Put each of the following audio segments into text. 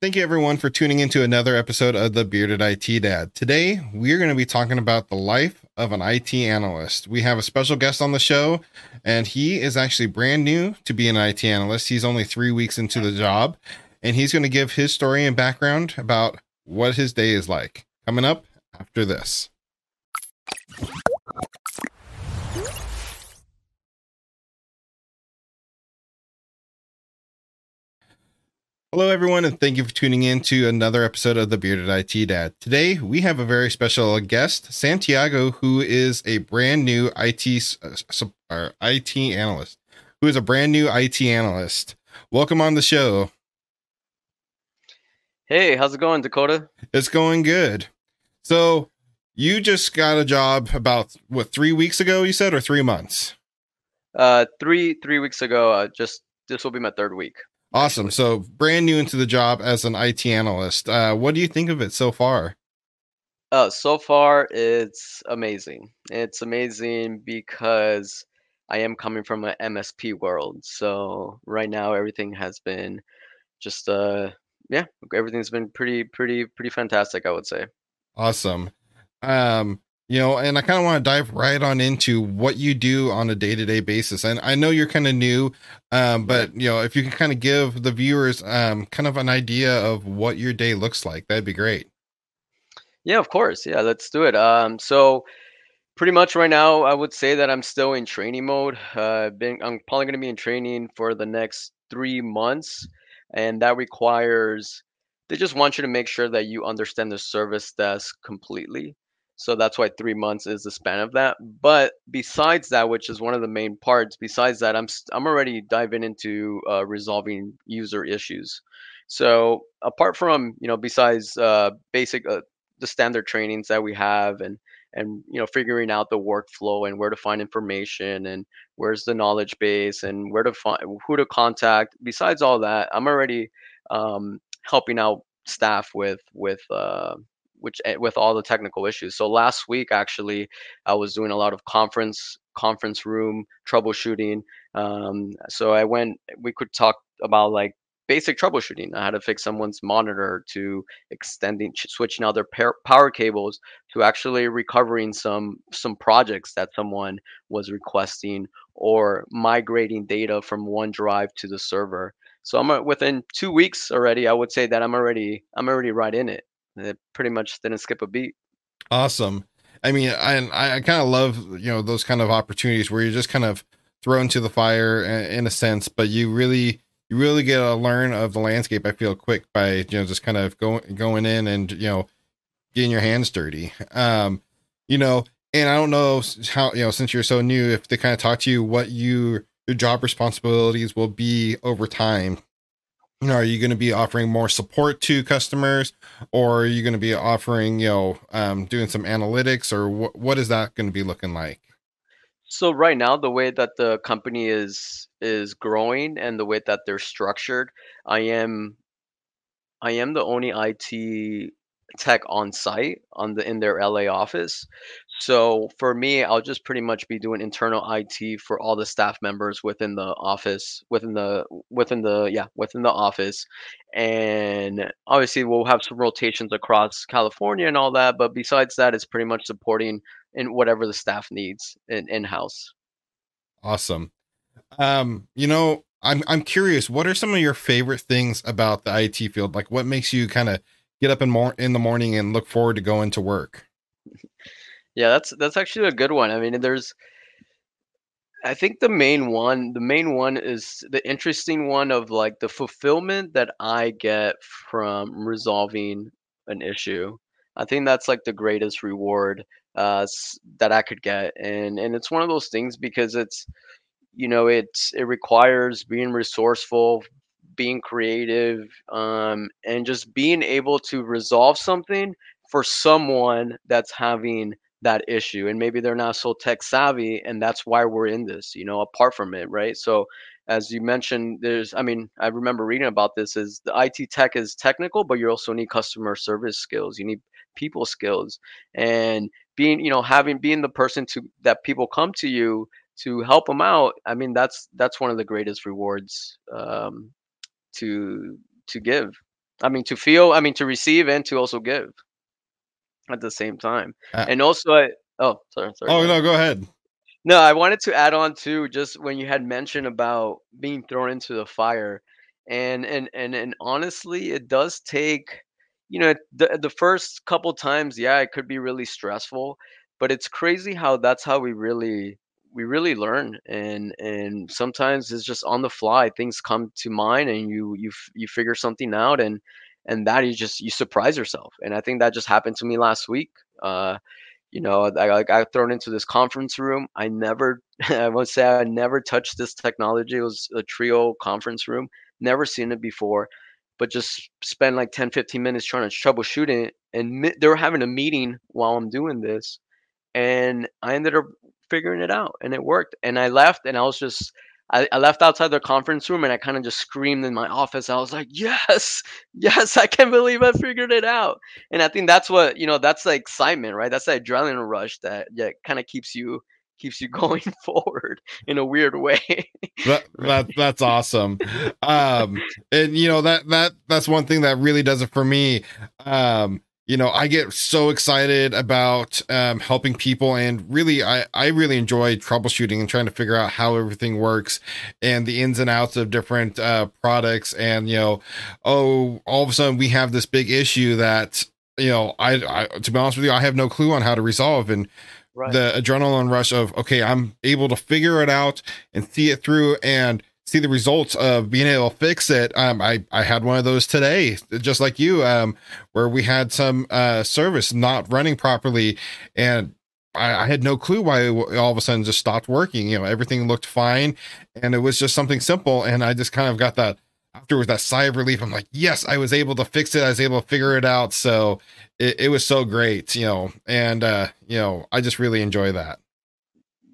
Thank you, everyone, for tuning into another episode of the Bearded IT Dad. Today, we're going to be talking about the life of an IT analyst. We have a special guest on the show, and he is actually brand new to be an IT analyst. He's only three weeks into the job, and he's going to give his story and background about what his day is like. Coming up after this. Hello, everyone, and thank you for tuning in to another episode of the Bearded IT Dad. Today, we have a very special guest, Santiago, who is a brand new IT uh, IT analyst. Who is a brand new IT analyst? Welcome on the show. Hey, how's it going, Dakota? It's going good. So, you just got a job about what three weeks ago? You said, or three months? Uh, three three weeks ago. Uh, just this will be my third week. Awesome. So brand new into the job as an IT analyst. Uh, what do you think of it so far? Uh, so far, it's amazing. It's amazing because I am coming from an MSP world. So right now, everything has been just uh, yeah, everything's been pretty, pretty, pretty fantastic. I would say. Awesome. Um, you know, and I kind of want to dive right on into what you do on a day to day basis. And I know you're kind of new, um, but you know, if you can kind of give the viewers um, kind of an idea of what your day looks like, that'd be great. Yeah, of course. Yeah, let's do it. Um, so pretty much right now, I would say that I'm still in training mode. Uh, been, I'm probably going to be in training for the next three months, and that requires they just want you to make sure that you understand the service desk completely. So that's why three months is the span of that. But besides that, which is one of the main parts, besides that, I'm I'm already diving into uh, resolving user issues. So apart from you know, besides uh, basic uh, the standard trainings that we have and and you know figuring out the workflow and where to find information and where's the knowledge base and where to find who to contact besides all that i'm already um, helping out staff with with uh, which eh, with all the technical issues. So last week actually, I was doing a lot of conference conference room troubleshooting. Um, so I went. We could talk about like basic troubleshooting. I had to fix someone's monitor to extending, switching out their power cables to actually recovering some some projects that someone was requesting or migrating data from OneDrive to the server. So I'm uh, within two weeks already. I would say that I'm already I'm already right in it. It pretty much didn't skip a beat. Awesome. I mean, I I kind of love you know those kind of opportunities where you're just kind of thrown to the fire in a sense, but you really you really get a learn of the landscape. I feel quick by you know just kind of going going in and you know getting your hands dirty. Um, you know, and I don't know how you know since you're so new, if they kind of talk to you what you your job responsibilities will be over time you know, are you going to be offering more support to customers or are you going to be offering, you know, um, doing some analytics or wh- what is that going to be looking like? So right now, the way that the company is is growing and the way that they're structured, I am I am the only IT tech on site on the in their LA office. So for me, I'll just pretty much be doing internal IT for all the staff members within the office, within the within the yeah, within the office. And obviously we'll have some rotations across California and all that, but besides that, it's pretty much supporting in whatever the staff needs in in-house. Awesome. Um, you know, I'm I'm curious, what are some of your favorite things about the IT field? Like what makes you kind of get up in more in the morning and look forward to going to work? Yeah, that's that's actually a good one. I mean, there's I think the main one, the main one is the interesting one of like the fulfillment that I get from resolving an issue. I think that's like the greatest reward uh, that I could get, and and it's one of those things because it's you know it's it requires being resourceful, being creative, um, and just being able to resolve something for someone that's having that issue and maybe they're not so tech savvy and that's why we're in this you know apart from it right? So as you mentioned there's i mean i remember reading about this is the it tech is technical but you also need customer service skills you need people skills and being you know having being the person to that people come to you to help them out i mean that's that's one of the greatest rewards um, to to give. I mean, to feel, I mean, to receive and to also give at the same time. Uh, And also, I oh, sorry, sorry. oh no, go ahead. No, I wanted to add on too, just when you had mentioned about being thrown into the fire, and and and and honestly, it does take, you know, the the first couple times, yeah, it could be really stressful, but it's crazy how that's how we really we really learn, and and sometimes it's just on the fly, things come to mind, and you you f- you figure something out, and and that you just you surprise yourself, and I think that just happened to me last week. Uh, you know, I I got thrown into this conference room. I never, I would say I never touched this technology. It was a Trio conference room. Never seen it before, but just spent like 10, 15 minutes trying to troubleshoot it. And mi- they were having a meeting while I'm doing this and I ended up figuring it out and it worked. And I left and I was just I, I left outside the conference room and I kind of just screamed in my office. I was like, yes, yes, I can't believe I figured it out. And I think that's what, you know, that's the excitement, right? That's the adrenaline rush that that kind of keeps you keeps you going forward in a weird way. that that that's awesome um and you know that that that's one thing that really does it for me um you know i get so excited about um helping people and really i i really enjoy troubleshooting and trying to figure out how everything works and the ins and outs of different uh products. And you know oh all of a sudden we have this big issue that you know i i to be honest with you i have no clue on how to resolve. And right. the adrenaline rush of okay i'm able to figure it out and see it through. And see the results of being able to fix it um i i had one of those today just like you um where we had some uh service not running properly and I, I had no clue why it all of a sudden just stopped working. You know, everything looked fine, and it was just something simple. And I just kind of got that afterwards that sigh of relief. I'm like, yes, I was able to fix it. I was able to figure it out. So it, it was so great, you know, and uh, you know, I just really enjoy that.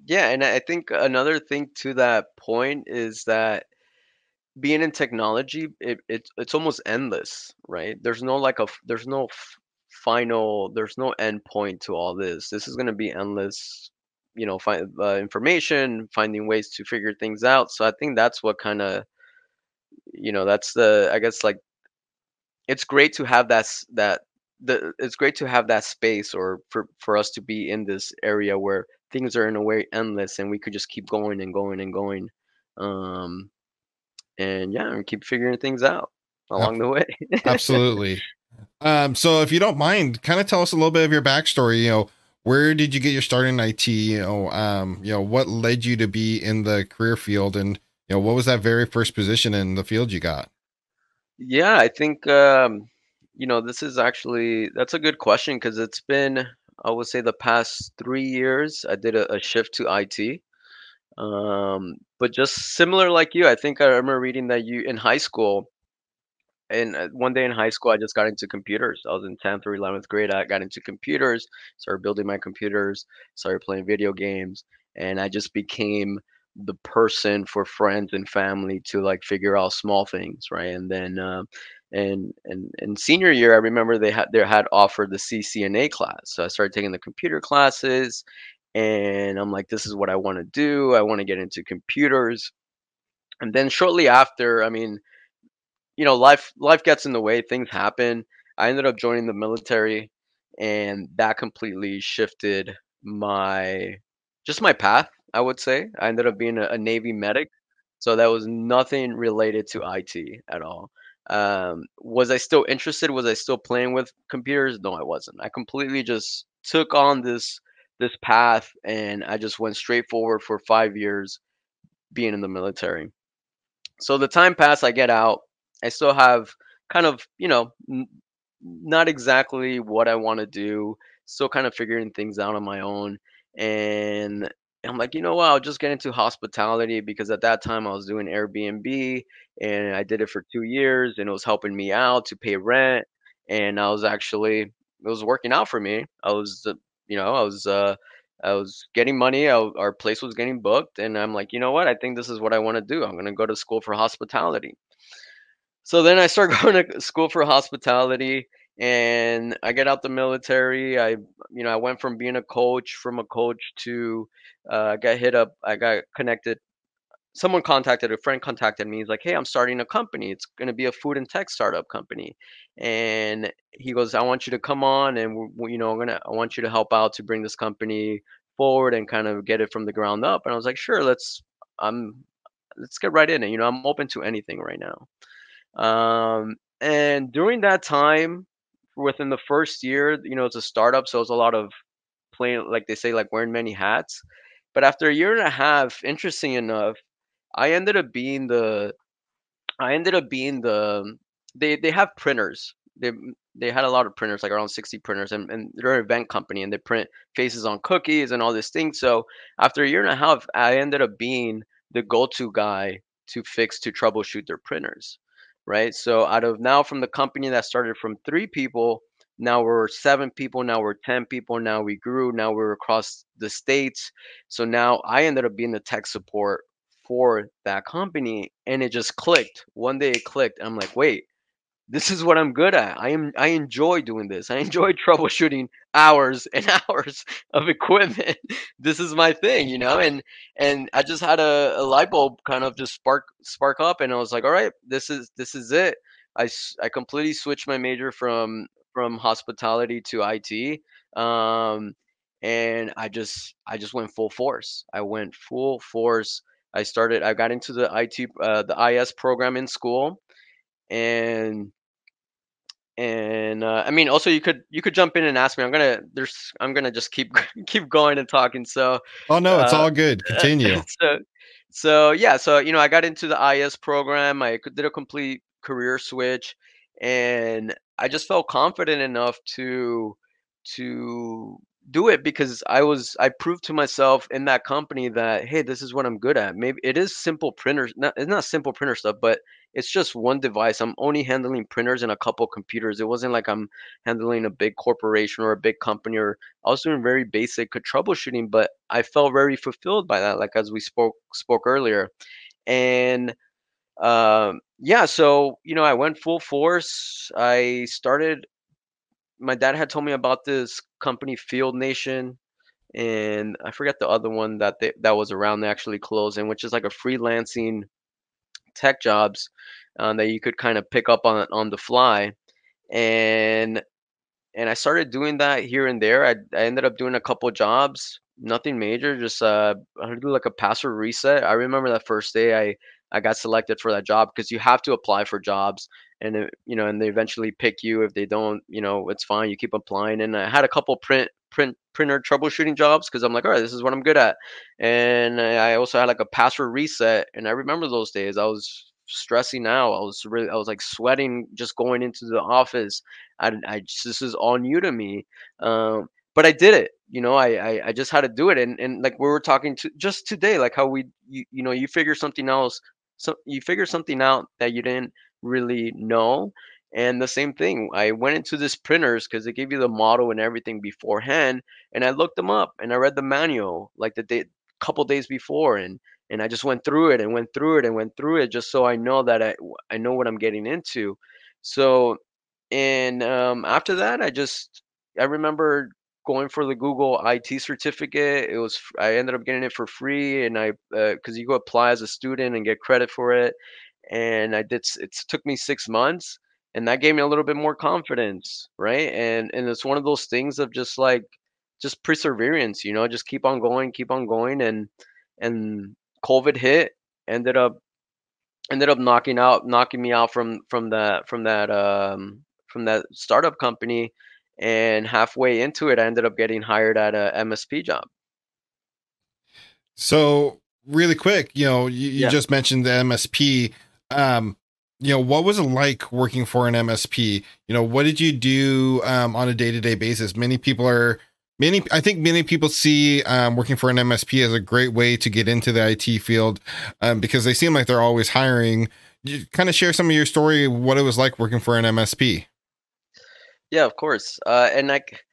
Yeah, and I think another thing to that point is that being in technology, it, it's it's almost endless, right? There's no like a there's no final there's no end point to all this. This is going to be endless, you know, find uh, information, finding ways to figure things out. So I think that's what kind of you know that's the I guess like it's great to have that that the it's great to have that space or for for us to be in this area where things are in a way endless and we could just keep going and going and going. Um, and yeah, and keep figuring things out along the way. Absolutely. Um, so if you don't mind, kind of tell us a little bit of your backstory. You know, where did you get your start in IT? You know, um, you know, what led you to be in the career field, and you know, what was that very first position in the field you got? Yeah, I think um, you know, this is actually that's a good question because it's been, I would say, the past three years I did a, a shift to IT. Um, but just similar like you, I think I remember reading that you in high school, and uh, one day in high school, I just got into computers. I was in 10th or 11th grade. I got into computers, started building my computers, started playing video games, and I just became the person for friends and family to like figure out small things, right? And then, um, and and and senior year, I remember they had they had offered the CCNA class, so I started taking the computer classes, and I'm like, this is what I want to do. I want to get into computers. And then shortly after, I mean you know, life life gets in the way, things happen. I ended up joining the military and that completely shifted my just my path, I would say. I ended up being a, a Navy medic. So that was nothing related to IT at all. Um, was I still interested? Was I still playing with computers? No, I wasn't. I completely just took on this this path and I just went straight forward for five years being in the military. So the time passed, I get out. I still have kind of, you know, n- not exactly what I want to do. Still kind of figuring things out on my own. And I'm like, you know what? I'll just get into hospitality because at that time I was doing Airbnb and I did it for two years and it was helping me out to pay rent. And I was actually, it was working out for me. I was, uh, you know, I was, uh, I was getting money. I, our place was getting booked, and I'm like, you know what? I think this is what I want to do. I'm gonna go to school for hospitality. So then I start going to school for hospitality and I get out the military. I, you know, I went from being a coach, from a coach to, uh, I got hit up, I got connected, someone contacted a friend contacted me. He's like, "Hey, I'm starting a company. It's going to be a food and tech startup company." And he goes, "I want you to come on, and we, you know, I'm gonna, I want you to help out to bring this company forward and kind of get it from the ground up." And I was like, "Sure, let's, I'm, let's get right in it. You know, I'm open to anything right now." Um, and during that time, within the first year, you know, it's a startup, so it's a lot of playing, like they say, like wearing many hats. But after a year and a half, interesting enough, I ended up being the I ended up being the they they have printers. They they had a lot of printers, like around 60 printers, and, and they're an event company and they print faces on cookies and all this thing. So after a year and a half, I ended up being the go-to guy to fix to troubleshoot their printers. Right. So out of now from the company that started from three people, now we're seven people, now we're 10 people, now we grew, now we're across the states. So now I ended up being the tech support for that company and it just clicked. One day it clicked. I'm like, wait, this is what I'm good at. I am I enjoy doing this. I enjoy troubleshooting hours and hours of equipment. this is my thing, you know? And and I just had a, a light bulb kind of just spark spark up and I was like, all right, this is this is it. I, I completely switched my major from from hospitality to IT. Um, and I just I just went full force. I went full force I started. I got into the IT, uh, the IS program in school, and and uh, I mean, also you could you could jump in and ask me. I'm gonna there's I'm gonna just keep keep going and talking. So oh no, it's uh, all good. Continue. so so yeah, so you know, I got into the IS program. I did a complete career switch, and I just felt confident enough to to do it because I was I proved to myself in that company that hey, this is what I'm good at. Maybe it is simple printers, not it's not simple printer stuff, but it's just one device. I'm only handling printers and a couple computers. It wasn't like I'm handling a big corporation or a big company or I was doing very basic troubleshooting, but I felt very fulfilled by that, like as we spoke spoke earlier. And um yeah, so you know, I went full force. I started my dad had told me about this company Field Nation and I forget the other one that they, that was around they actually closing, which is like a freelancing tech jobs um, that you could kind of pick up on on the fly, and and I started doing that here and there. I, I ended up doing a couple jobs, nothing major, just uh, I do like a password reset. I remember that first day I I got selected for that job because you have to apply for jobs and you know and they eventually pick you. If they don't you know it's fine. You keep applying. And i had a couple print print printer troubleshooting jobs because i'm like all right this is what i'm good at. And i also had like a password reset. And i remember those days. I was stressing out. I was really i was like sweating just going into the office. I, I just, this is all new to me. Um, but i did it. You know I, I i just had to do it. And and like we were talking to just today like how we you, you know you figure something else so you figure something out that you didn't really know. And the same thing, I went into this printers because they give you the model and everything beforehand, and I looked them up and I read the manual like the day, couple days before, and and I just went through it and went through it and went through it just so I know that I I know what I'm getting into. So, and um, after that, I just I remember going for the Google IT certificate. It was I ended up getting it for free, and I because uh, you go apply as a student and get credit for it, and I did. It took me six months, and that gave me a little bit more confidence, right? And and it's one of those things of just like just perseverance, you know, just keep on going, keep on going, and and COVID hit, ended up ended up knocking out knocking me out from from that from that um from that startup company and halfway into it i ended up getting hired at a msp job so really quick you know you, you yeah. just mentioned the msp um, you know, what was it like working for an MSP? You know, what did you do um, on a day to day basis? Many people are many. I think many people see um, working for an MSP as a great way to get into the IT field um, because they seem like they're always hiring. You kind of share some of your story, what it was like working for an MSP. Yeah, of course. Uh, and like,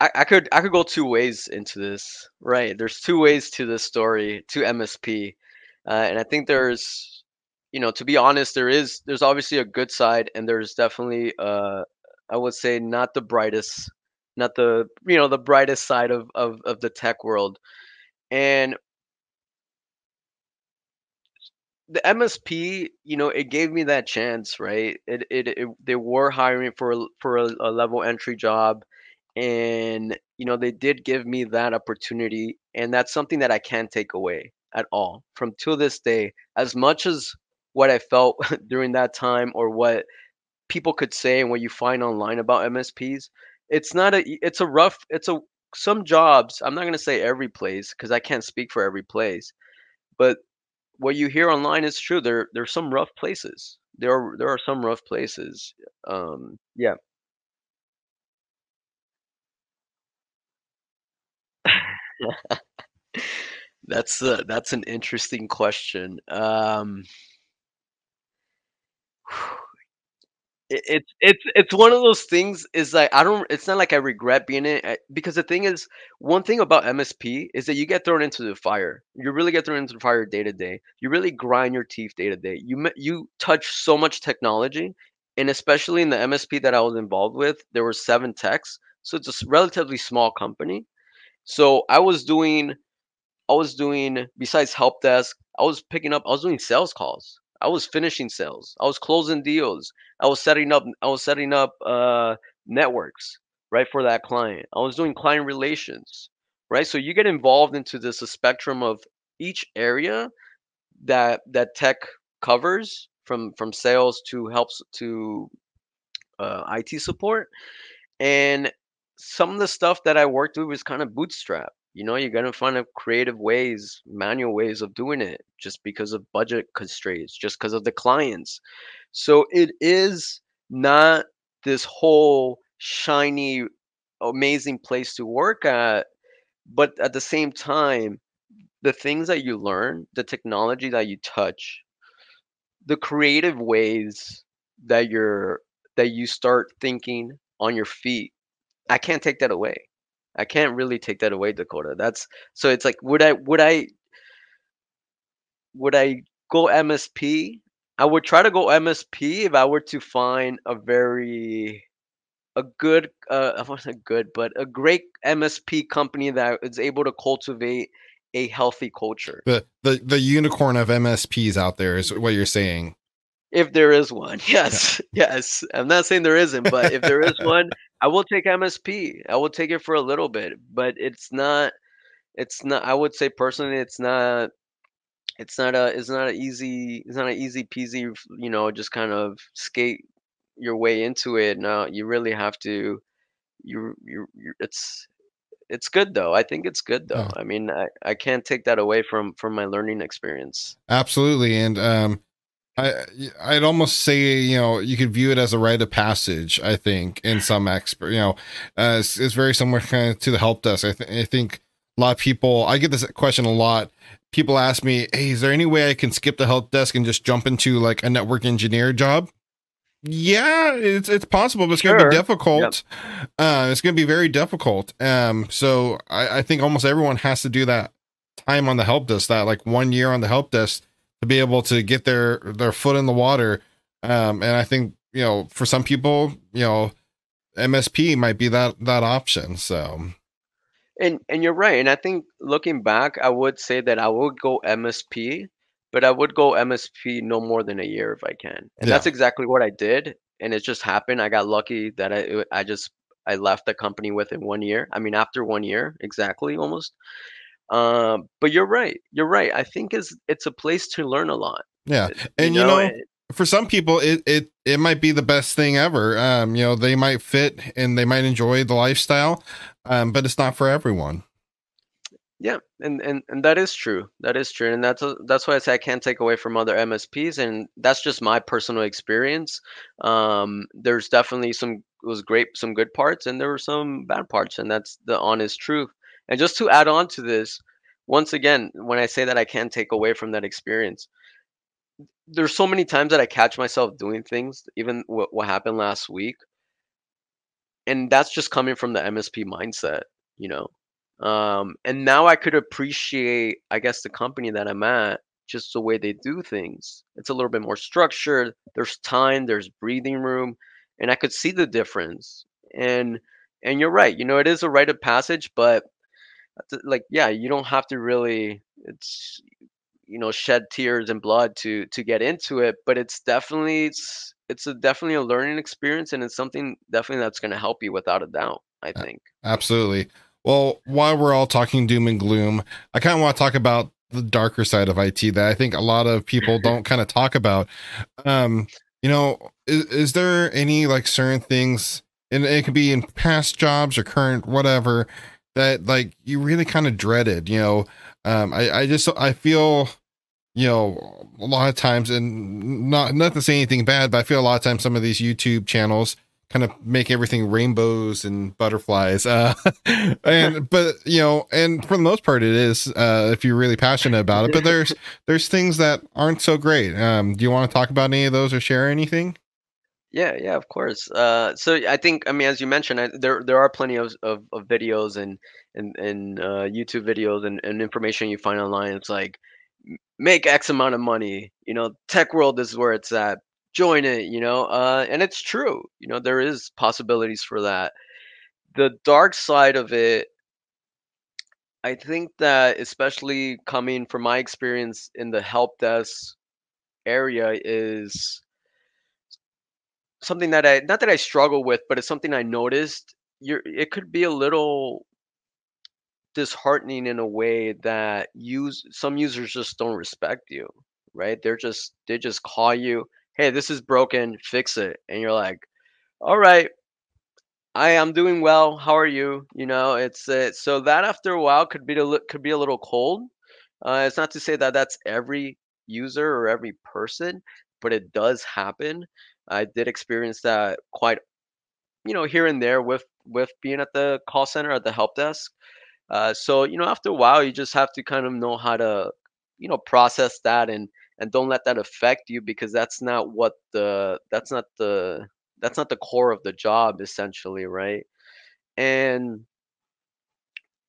I, I could I could go two ways into this. Right, there's two ways to this story to MSP, uh, and I think there's you know, to be honest, there is there's obviously a good side, and there's definitely uh, I would say not the brightest, not the you know the brightest side of of of the tech world, and the MSP, you know, it gave me that chance, right? It it, it they were hiring for for a, a level entry job, and you know they did give me that opportunity, and that's something that I can't take away at all from to this day. As much as what I felt during that time, or what people could say, and what you find online about MSPs, it's not a it's a rough it's a some jobs. I'm not gonna say every place because I can't speak for every place, but what you hear online is true. There there's some rough places. There are there are some rough places. Um, yeah. That's a, that's an interesting question. Um, it's it's it's one of those things is like I don't it's not like I regret being in it because the thing is one thing about MSP is that you get thrown into the fire. You really get thrown into the fire day to day. You really grind your teeth day to day. You you touch so much technology and especially in the MSP that I was involved with, there were seven techs. So it's a relatively small company. So I was doing I was doing besides help desk, I was picking up, I was doing sales calls. I was finishing sales. I was closing deals. I was setting up I was setting up uh networks, right, for that client. I was doing client relations, right? So you get involved into this spectrum of each area that that tech covers from from sales to helps to uh, IT support and some of the stuff that I worked with was kind of bootstrap. You know, you're gonna find a creative ways, manual ways of doing it just because of budget constraints, just because of the clients. So it is not this whole shiny, amazing place to work at, but at the same time, the things that you learn, the technology that you touch, the creative ways that you're that you start thinking on your feet I can't take that away. I can't really take that away, Dakota. That's so it's like would I would I would I go MSP? I would try to go MSP if I were to find a very a good uh I wasn't good, but a great MSP company that is able to cultivate a healthy culture. The the the unicorn of MSPs out there is what you're saying. If there is one. Yes. Yes. I'm not saying there isn't, but if there is one, I will take MSP. I will take it for a little bit, but it's not it's not I would say personally it's not it's not a it's not an easy it's not an easy peasy you know just kind of skate your way into it Now you really have to you you it's it's good though i think it's good though Yeah. i mean i i can't take that away from from my learning experience Absolutely, and um, I I'd almost say you know you could view it as a rite of passage. I think in some expert, you know, uh, it's, it's very similar kind of to the help desk. I, th- I think a lot of people. I get this question a lot. People ask me, "Hey, is there any way I can skip the help desk and just jump into like a network engineer job?" Yeah, it's it's possible, but it's gonna be difficult. Uh, it's gonna be very difficult. Um, so I, I think almost everyone has to do that time on the help desk, that like one year on the help desk to be able to get their their foot in the water. Um, and I think you know for some people, you know, MSP might be that that option. So and and you're right. And i think looking back i would say that i would go msp but i would go msp no more than a year if i can. And that's exactly what i did. And it just happened. I got lucky that i i just i left the company within one year. I mean after one year exactly almost um but you're right you're right i think is it's a place to learn a lot yeah, and you know, for some people, it it it might be the best thing ever. Um, you know, they might fit and they might enjoy the lifestyle, um, but it's not for everyone. Yeah, and, and and that is true. That is true, and that's a, that's why I say I can't take away from other MSPs, and that's just my personal experience. Um, there's definitely some was great, some good parts, and there were some bad parts, and that's the honest truth. And just to add on to this, once again, when I say that I can't take away from that experience, there's so many times that I catch myself doing things, even what what happened last week, and that's just coming from the MSP mindset, you know. Um, and now I could appreciate, I guess, the company that I'm at, just the way they do things. It's a little bit more structured. There's time, there's breathing room, and I could see the difference. And and you're right, you know, it is a rite of passage, but like, yeah, you don't have to really. It's you know shed tears and blood to to get into it but it's definitely it's it's a definitely a learning experience and it's something definitely that's going to help you without a doubt i think absolutely well while we're all talking doom and gloom i kind of want to talk about the darker side of it that i think a lot of people don't kind of talk about um you know is, is there any like certain things and it could be in past jobs or current whatever that like you really kind of dreaded you know? Um i i just i feel you know a lot of times and not not to say anything bad but i feel a lot of times some of these youtube channels kind of make everything rainbows and butterflies uh and but you know and for the most part it is uh if you're really passionate about it but there's there's things that aren't so great. Um do you want to talk about any of those or share anything yeah, yeah, of course. Uh, so I think, I mean, as you mentioned, I, there there are plenty of, of, of videos and and, and uh, YouTube videos and, and information you find online. It's like make X amount of money. You know, tech world is where it's at. Join it. You know, uh, and it's true. You know, there is possibilities for that. The dark side of it, I think that especially coming from my experience in the help desk area is something that I not that I struggle with, but it's something I noticed. You're it could be a little disheartening in a way that use some users just don't respect you, right? They're just they just call you, "Hey, this is broken, fix it." And you're like, "All right, I am doing well. How are you?" You know, it's uh, so that after a while could be a could be a little cold. Uh, it's not to say that that's every user or every person, but it does happen. I did experience that quite, you know, here and there with with being at the call center at the help desk. Uh, so you know, after a while, you just have to kind of know how to, you know, process that and and don't let that affect you because that's not what the that's not the that's not the core of the job essentially, right? And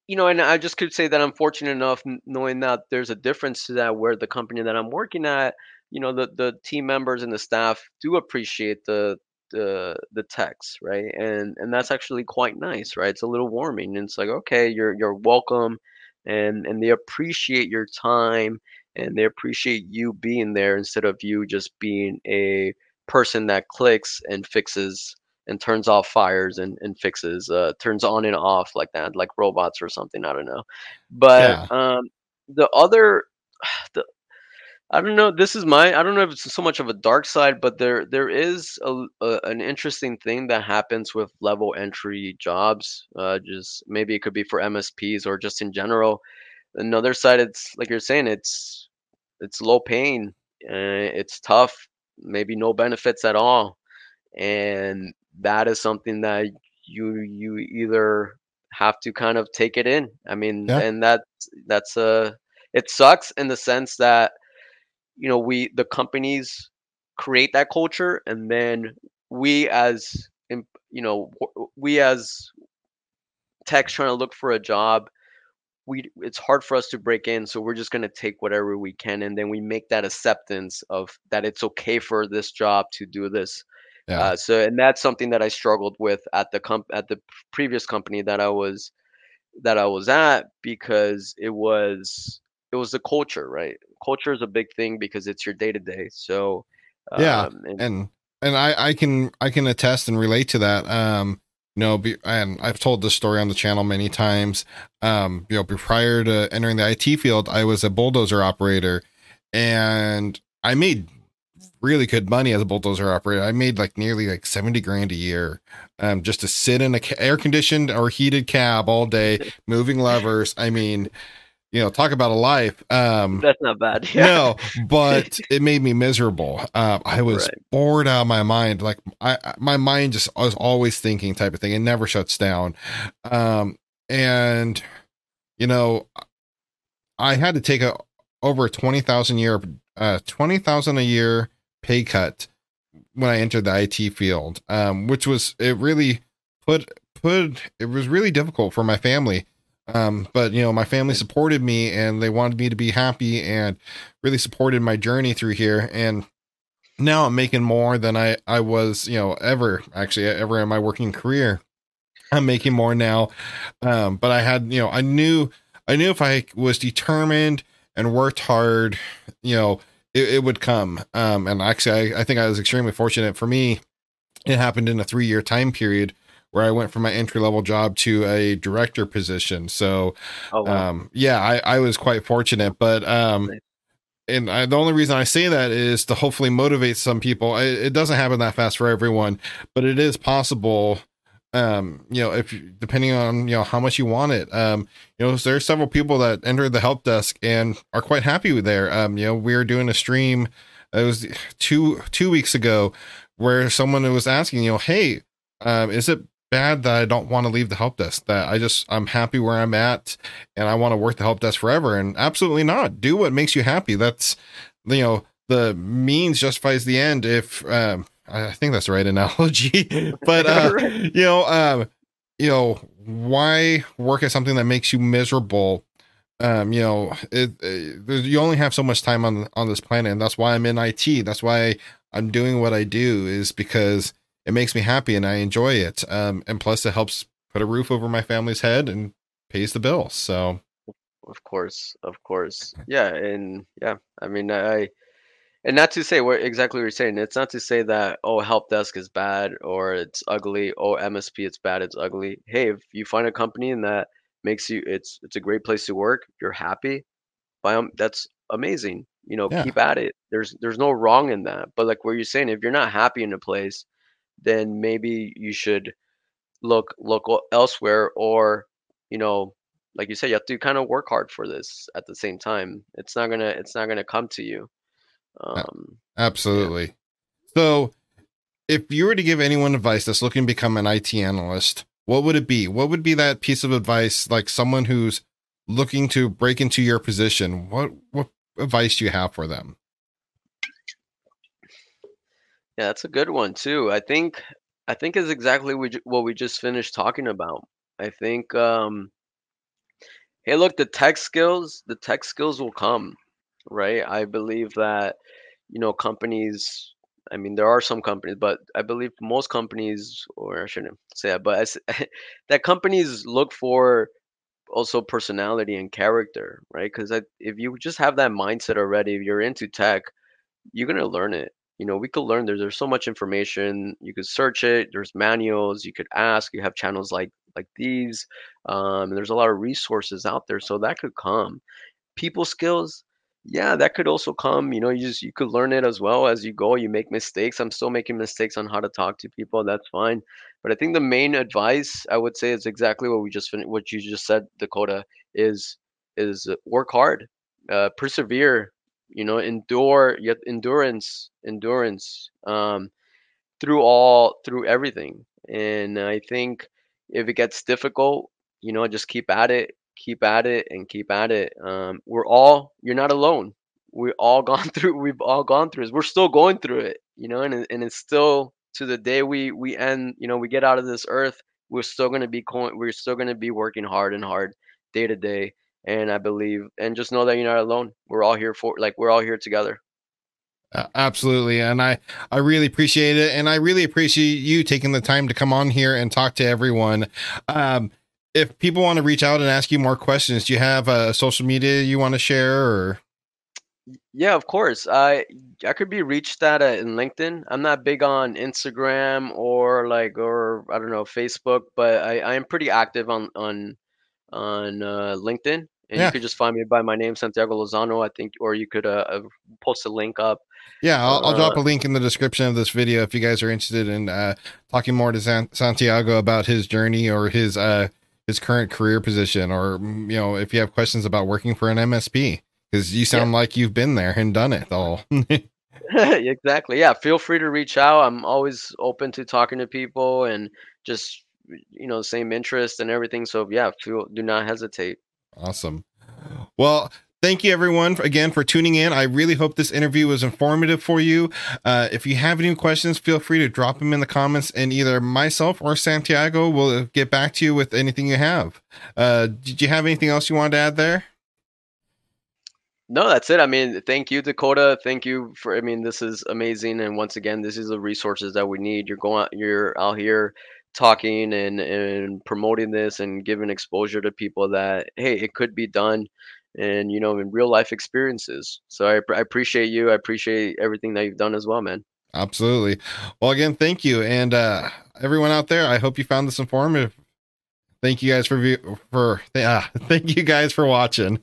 you know, and I just could say that I'm fortunate enough knowing that there's a difference to that where the company that I'm working at you know the the team members and the staff do appreciate the the the text right? And and that's actually quite nice right? It's a little warming and it's like okay you're you're welcome and and they appreciate your time and they appreciate you being there instead of you just being a person that clicks and fixes and turns off fires and, and fixes uh, turns on and off like that like robots or something i don't know. But yeah. um the other the I don't know. This is my. I don't know if it's so much of a dark side, but there there is a, a an interesting thing that happens with level entry jobs. Uh, just maybe it could be for MSPs or just in general. Another side, it's like you're saying, it's it's low paying, uh, it's tough, maybe no benefits at all, and that is something that you you either have to kind of take it in. I mean, yeah. and that that's a it sucks in the sense that you know we the companies create that culture and then we as you know we as techs trying to look for a job we it's hard for us to break in so we're just going to take whatever we can and then we make that acceptance of that it's okay for this job to do this yeah. Uh, so and that's something that i struggled with at the comp at the previous company that i was that i was at because it was it was the culture, right? Culture is a big thing because it's your day to day. So um, yeah, and, and and I I can I can attest and relate to that. Um, you know, be, and I've told this story on the channel many times. Um, you know, prior to entering the IT field, I was a bulldozer operator, and I made really good money as a bulldozer operator. I made like nearly like 70 grand a year um, just to sit in a ca- air conditioned or heated cab all day, moving levers. I mean, you know, talk about a life. Um, That's not bad. Yeah. No, but it made me miserable. Uh, I was right. bored out of my mind. Like I, my mind just was always thinking type of thing. It never shuts down. Um, and you know, I had to take a over a 20,000 year, uh, 20,000 a year pay cut when I entered the IT field. Um, which was, it really put, put, it was really difficult for my family um, but you know, my family supported me and they wanted me to be happy and really supported my journey through here. And now I'm making more than I, I was, you know, ever actually ever in my working career. I'm making more now. Um, but I had, you know, I knew, I knew if I was determined and worked hard, you know, it, it would come. Um, and actually, I, I think I was extremely fortunate. For me, it happened in a three year time period where I went from my entry level job to a director position. So, oh, wow. um, yeah, I, I was quite fortunate. But um, and I, the only reason I say that is to hopefully motivate some people. It, it, doesn't happen that fast for everyone, but it is possible. Um, you know, if depending on you know how much you want it, um, you know, there's several people that entered the help desk and are quite happy with there. Um, you know, we were doing a stream. It was two two weeks ago where someone was asking, you know, hey, um, is it bad that I don't want to leave the help desk. That I just I'm happy where I'm at, and I want to work the help desk forever. And absolutely not. Do what makes you happy. That's you know the means justifies the end. If um, I think that's the right analogy, but uh, you know, um, you know, why work at something that makes you miserable? Um, you know, it, it, you only have so much time on on this planet, and that's why I'm in IT. That's why I'm doing what I do is because it makes me happy and I enjoy it. Um, and plus, it helps put a roof over my family's head and pays the bills. So, of course, of course, yeah, and yeah, I mean, I and not to say what exactly what you're saying. It's not to say that oh, help desk is bad or it's ugly. Oh, MSP, it's bad, it's ugly. Hey, if you find a company and that makes you, it's it's a great place to work. You're happy. By that's amazing. You know, yeah. keep at it. There's there's no wrong in that. But like what you're saying, if you're not happy in a place, then maybe you should look look elsewhere or you know like you said you have to kind of work hard for this at the same time. It's not gonna it's not gonna come to you. Um absolutely. Yeah. so if you were to give anyone advice that's looking to become an it analyst what would it be? What would be that piece of advice like someone who's looking to break into your position? What what advice do you have for them yeah, that's a good one too. I think I think is exactly we what we just finished talking about. I think um hey look, the tech skills, the tech skills will come, right? I believe that you know companies I mean there are some companies, but I believe most companies or I shouldn't say that, but that companies look for also personality and character, right? Cuz if you just have that mindset already, if you're into tech, you're going to learn it you know we could learn there, there's so much information you could search it there's manuals you could ask you have channels like like these um, there's a lot of resources out there so that could come. People skills yeah that could also come you know you just you could learn it as well as you go you make mistakes i'm still making mistakes on how to talk to people that's fine but i think the main advice i would say is exactly what we just finished what you just said dakota is is work hard uh, persevere you know endure yet endurance endurance um through all through everything. And i think if it gets difficult you know just keep at it keep at it and keep at it. Um we're all you're not alone. We all gone through we've all gone through it we're still going through it you know and, and it's still to the day we we end you know we get out of this earth we're still going to be we're still going to be working hard and hard day to day and I believe and just know that you're not alone. We're all here for like we're all here together. Uh, absolutely, and I I really appreciate it, and I really appreciate you taking the time to come on here and talk to everyone. Um, if people want to reach out and ask you more questions, do you have a social media you want to share or? Yeah, of course. I I could be reached at uh, in LinkedIn. I'm not big on Instagram or like or I don't know Facebook, but I I am pretty active on on on uh, LinkedIn and yeah. you could just find me by my name, Santiago Lozano, I think, or you could uh, uh post a link up. Yeah, I'll, I'll, drop a uh, link in the description of this video if you guys are interested in uh, talking more to San- Santiago about his journey or his uh, his current career position, or mm, you know, if you have questions about working for an MSP, because you sound yeah. like you've been there and done it all. exactly. Yeah. Feel free to reach out. I'm always open to talking to people and just you know same interest and everything. So yeah, feel do not hesitate. Awesome. Well, thank you everyone again for tuning in. I really hope this interview was informative for you. Uh, if you have any questions, feel free to drop them in the comments, and either myself or Santiago will get back to you with anything you have. Uh, did you have anything else you wanted to add there? No, that's it. I mean, thank you, Dakota. Thank you for. I mean, this is amazing, and once again, this is the resources that we need. You're going, you're out here talking and and promoting this and giving exposure to people that hey it could be done and you know in real life experiences. So I, I appreciate you. I appreciate everything that you've done as well, man. Absolutely. Well, again, thank you, and uh, everyone out there. I hope you found this informative. Thank you guys for view for uh, thank you guys for watching.